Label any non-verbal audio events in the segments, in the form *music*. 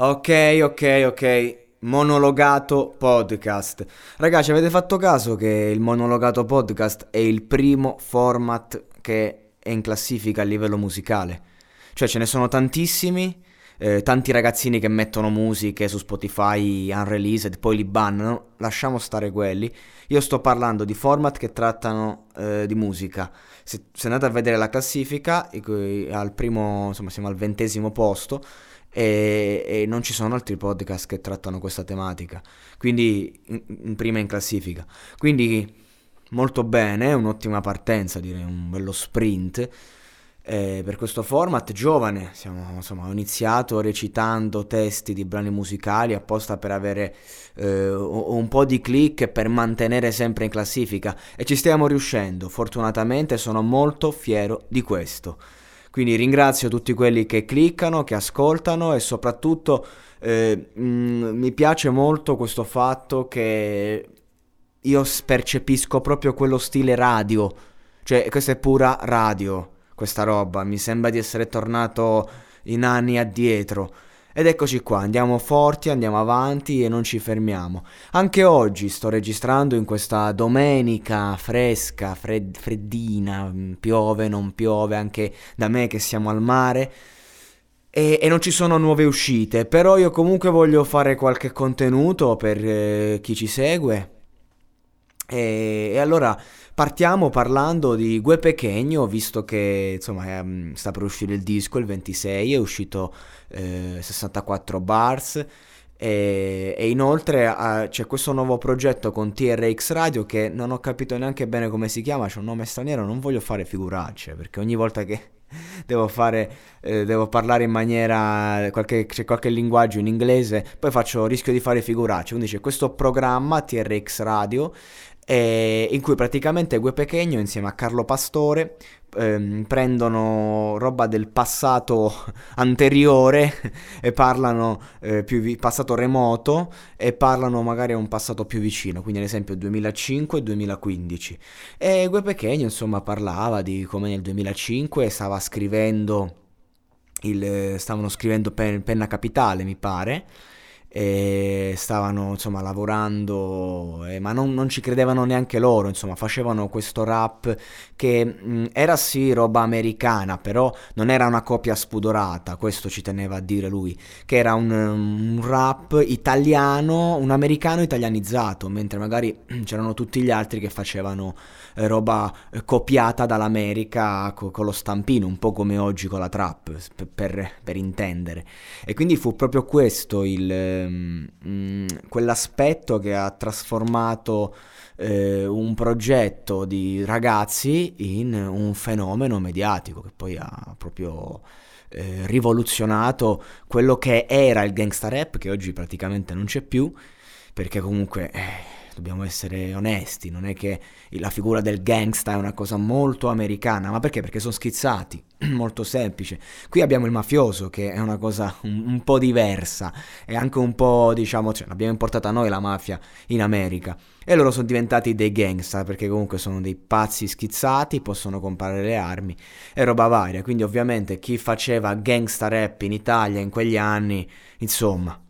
Ok, ok, ok. Monologato podcast. Ragazzi, avete fatto caso che il monologato podcast è il primo format che è in classifica a livello musicale? Cioè ce ne sono tantissimi, eh, tanti ragazzini che mettono musiche su Spotify unreleased, poi li bannano, lasciamo stare quelli. Io sto parlando di format che trattano eh, di musica. Se, se, andate a vedere la classifica, al primo, insomma siamo al ventesimo posto, e, e, non ci sono altri podcast che trattano questa tematica, quindi in, in prima in classifica. Quindi molto bene, un'ottima partenza, direi un bello sprint. Eh, per questo format giovane, siamo, insomma, ho iniziato recitando testi di brani musicali apposta per avere eh, un po' di click e per mantenere sempre in classifica e ci stiamo riuscendo, fortunatamente sono molto fiero di questo. Quindi ringrazio tutti quelli che cliccano, che ascoltano e soprattutto eh, mh, mm, mi piace molto questo fatto che io percepisco proprio quello stile radio, cioè questa è pura radio, questa roba, mi sembra di essere tornato in anni addietro. Ed eccoci qua, andiamo forti, andiamo avanti e non ci fermiamo. Anche oggi sto registrando in questa domenica fresca, fred- freddina, mm, piove, non piove, anche da me che siamo al mare. E, e, non ci sono nuove uscite, però io comunque voglio fare qualche contenuto per eh, chi ci segue. E, e allora Partiamo parlando di Gue Pequeño, visto che insomma um, sta per uscire il disco il 26, è uscito eh, 64 bars. E, e inoltre uh, c'è questo nuovo progetto con TRX Radio che non ho capito neanche bene come si chiama, c'è un nome straniero, non voglio fare figuracce perché ogni volta che *laughs* devo fare eh, devo parlare in maniera qualche, c'è qualche linguaggio in inglese poi faccio rischio di fare figuracce. Quindi c'è questo programma TRX Radio eh, in cui praticamente Gue Pequeño insieme a Carlo Pastore ehm, prendono roba del passato *laughs* anteriore *laughs* e parlano eh, più vi- passato remoto e parlano magari a un passato più vicino, quindi ad esempio 2005-2015. E Gue insomma parlava di come nel 2005 stava scrivendo il, stavano scrivendo pen, Penna Capitale mi pare e stavano insomma lavorando eh, ma non, non, ci credevano neanche loro insomma facevano questo rap che mh, era sì roba americana però non era una copia spudorata questo ci teneva a dire lui che era un, un rap italiano un americano italianizzato mentre magari *clears throat* c'erano tutti gli altri che facevano eh, roba eh, copiata dall'America co- con lo stampino un po' come oggi con la trap per, per, per intendere. E quindi fu proprio questo il Ehm, mm, quell'aspetto che ha trasformato eh, un progetto di ragazzi in un fenomeno mediatico che poi ha proprio eh, rivoluzionato quello che era il gangsta rap che oggi praticamente non c'è più perché comunque eh, dobbiamo essere onesti, non è che la figura del gangsta è una cosa molto americana, ma perché? Perché sono schizzati, *clears throat* molto semplice. Qui abbiamo il mafioso che è una cosa un, un po' diversa, è anche un po', diciamo, cioè, l'abbiamo importata noi la mafia in America. E loro sono diventati dei gangsta perché comunque sono dei pazzi schizzati, possono comprare le armi e roba varia. Quindi ovviamente chi faceva gangsta rap in Italia in quegli anni, insomma,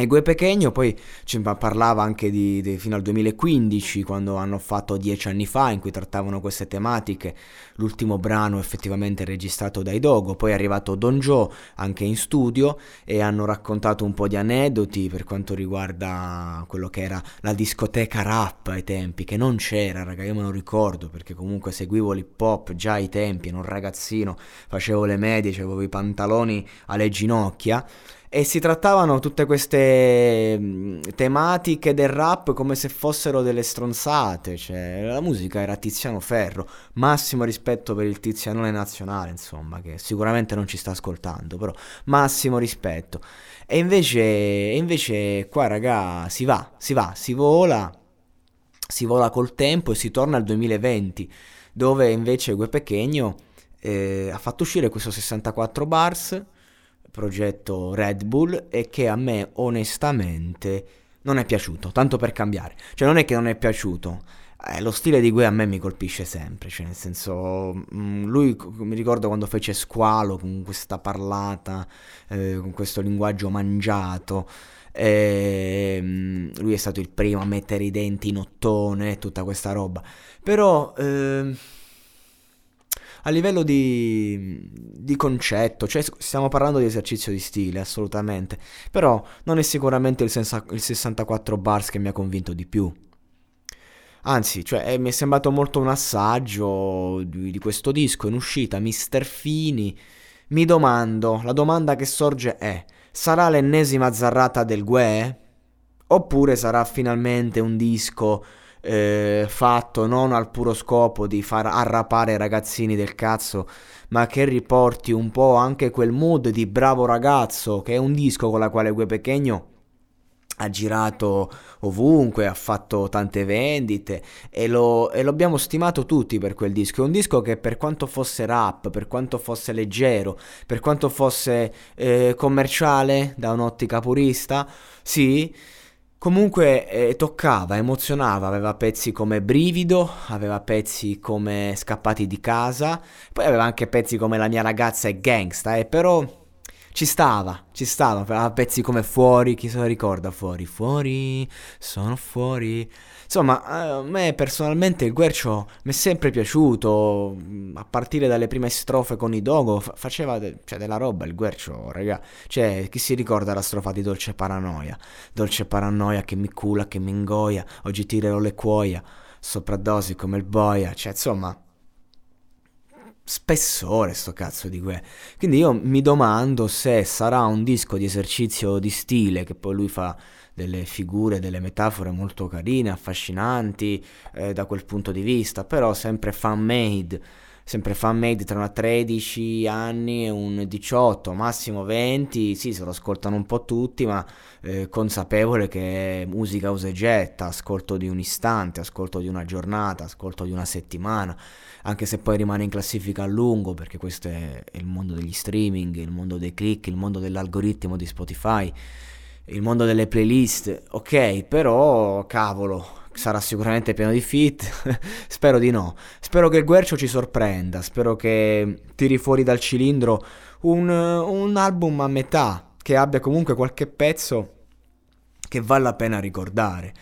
E Gue Pechegno poi ci parlava anche di, di, fino al 2015, quando hanno fatto dieci anni fa, in cui trattavano queste tematiche. L'ultimo brano effettivamente registrato dai Dogo, poi è arrivato Don Joe anche in studio e hanno raccontato un po' di aneddoti per quanto riguarda quello che era la discoteca rap ai tempi, che non c'era, raga, io me lo ricordo perché comunque seguivo l'hip hop già ai tempi, ero un ragazzino, facevo le medie, avevo i pantaloni alle ginocchia e si trattavano tutte queste tematiche del rap come se fossero delle stronzate, cioè la musica era Tiziano Ferro, massimo rispetto per il Tizianone nazionale, insomma, che sicuramente non ci sta ascoltando, però massimo rispetto. E invece, invece qua raga si va, si va, si vola, si vola col tempo e si torna al 2020, dove invece Gue Pechegno eh, ha fatto uscire questo 64 bars progetto Red Bull e che a me onestamente non è piaciuto, tanto per cambiare. Cioè non è che non è piaciuto, eh, lo stile di Gue a me mi colpisce sempre, cioè nel senso, mm, lui mi ricordo quando fece Squalo con questa parlata, eh, con questo linguaggio mangiato, eh, lui è stato il primo a mettere i denti in ottone e tutta questa roba, però... A livello di, di concetto, cioè stiamo parlando di esercizio di stile, assolutamente, però non è sicuramente il, sensa, il 64 bars che mi ha convinto di più. Anzi, cioè, eh, mi è sembrato molto un assaggio di, di questo disco in uscita, Mister Fini. Mi domando, la domanda che sorge è, sarà l'ennesima zarrata del Gue? Oppure sarà finalmente un disco eh, fatto non al puro scopo di far arrapare i ragazzini del cazzo, ma che riporti un po' anche quel mood di bravo ragazzo, che è un disco con la quale Gue Pechegno ha girato ovunque, ha fatto tante vendite e lo, e lo, stimato tutti per quel disco. È un disco che per quanto fosse rap, per quanto fosse leggero, per quanto fosse eh, commerciale da un'ottica purista, sì, Comunque eh, toccava, emozionava, aveva pezzi come Brivido, aveva pezzi come Scappati di casa, poi aveva anche pezzi come La mia ragazza è gangsta, eh, però ci stava, ci stava, aveva pezzi come Fuori, chi se lo ricorda Fuori, Fuori, sono fuori, Insomma, a me personalmente il Guercio mi è sempre piaciuto, a partire dalle prime strofe con i Dogo, faceva de- cioè, della roba il Guercio, raga. Cioè, chi si ricorda la strofa di Dolce Paranoia? Dolce Paranoia che mi cula, che mi ingoia, oggi tirerò le cuoia, sopra dosi come il boia, cioè, insomma spessore sto cazzo di Gue. Quindi io mi domando se sarà un disco di esercizio di stile che poi lui fa delle figure, delle metafore molto carine, affascinanti eh, da quel punto di vista, però sempre fan made, sempre fan made tra una 13 anni e un 18, massimo 20, sì, se lo ascoltano un po' tutti, ma eh, consapevole che è musica usa e getta, ascolto di un istante, ascolto di una giornata, ascolto di una settimana, anche se poi rimane in classifica a lungo, perché questo è il mondo degli streaming, il mondo dei click, il mondo dell'algoritmo di Spotify il mondo delle playlist, ok, però cavolo, sarà sicuramente pieno di fit, *laughs* spero di no. Spero che il Guercio ci sorprenda, spero che tiri fuori dal cilindro un, un album a metà, che abbia comunque qualche pezzo che vale la pena ricordare.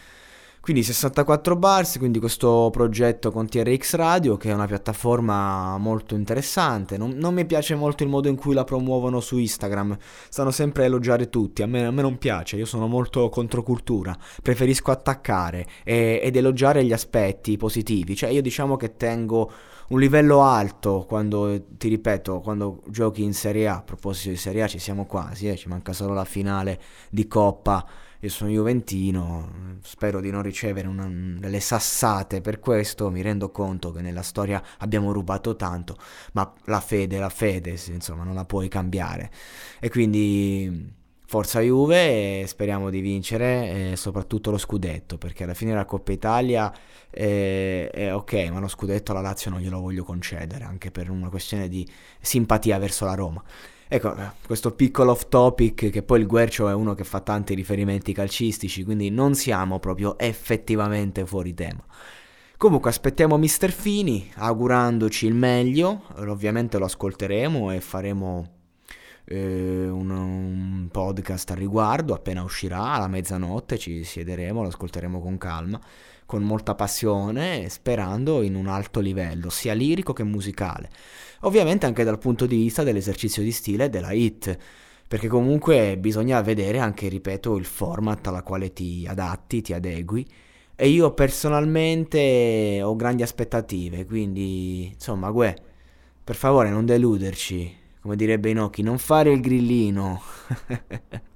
Quindi 64 bars, quindi questo progetto con TRX Radio che è una piattaforma molto interessante. Non, non, mi piace molto il modo in cui la promuovono su Instagram, stanno sempre a elogiare tutti, a me, a me non piace, io sono molto controcultura, preferisco attaccare e, ed elogiare gli aspetti positivi, cioè io diciamo che tengo un livello alto quando, ti ripeto, quando giochi in Serie A, a proposito di Serie A ci siamo quasi, eh, ci manca solo la finale di Coppa io sono juventino, spero di non ricevere una, delle sassate per questo, mi rendo conto che nella storia abbiamo rubato tanto, ma la fede, la fede, insomma, non la puoi cambiare. E quindi forza Juve e speriamo di vincere e soprattutto lo scudetto, perché alla fine la Coppa Italia è, è ok, ma lo scudetto alla Lazio non glielo voglio concedere, anche per una questione di simpatia verso la Roma. Ecco, questo piccolo off topic che poi il Guercio è uno che fa tanti riferimenti calcistici, quindi non siamo proprio effettivamente fuori tema. Comunque aspettiamo Mister Fini, augurandoci il meglio, ovviamente lo ascolteremo e faremo eh, un, un, podcast al riguardo, appena uscirà alla mezzanotte ci siederemo, lo ascolteremo con calma, con molta passione, sperando in un alto livello, sia lirico che musicale. Ovviamente anche dal punto di vista dell'esercizio di stile e della hit, perché comunque bisogna vedere anche, ripeto, il format alla quale ti adatti, ti adegui. E io personalmente ho grandi aspettative, quindi insomma, guè, per favore non deluderci come direbbe Inoki, non fare il grillino. *laughs*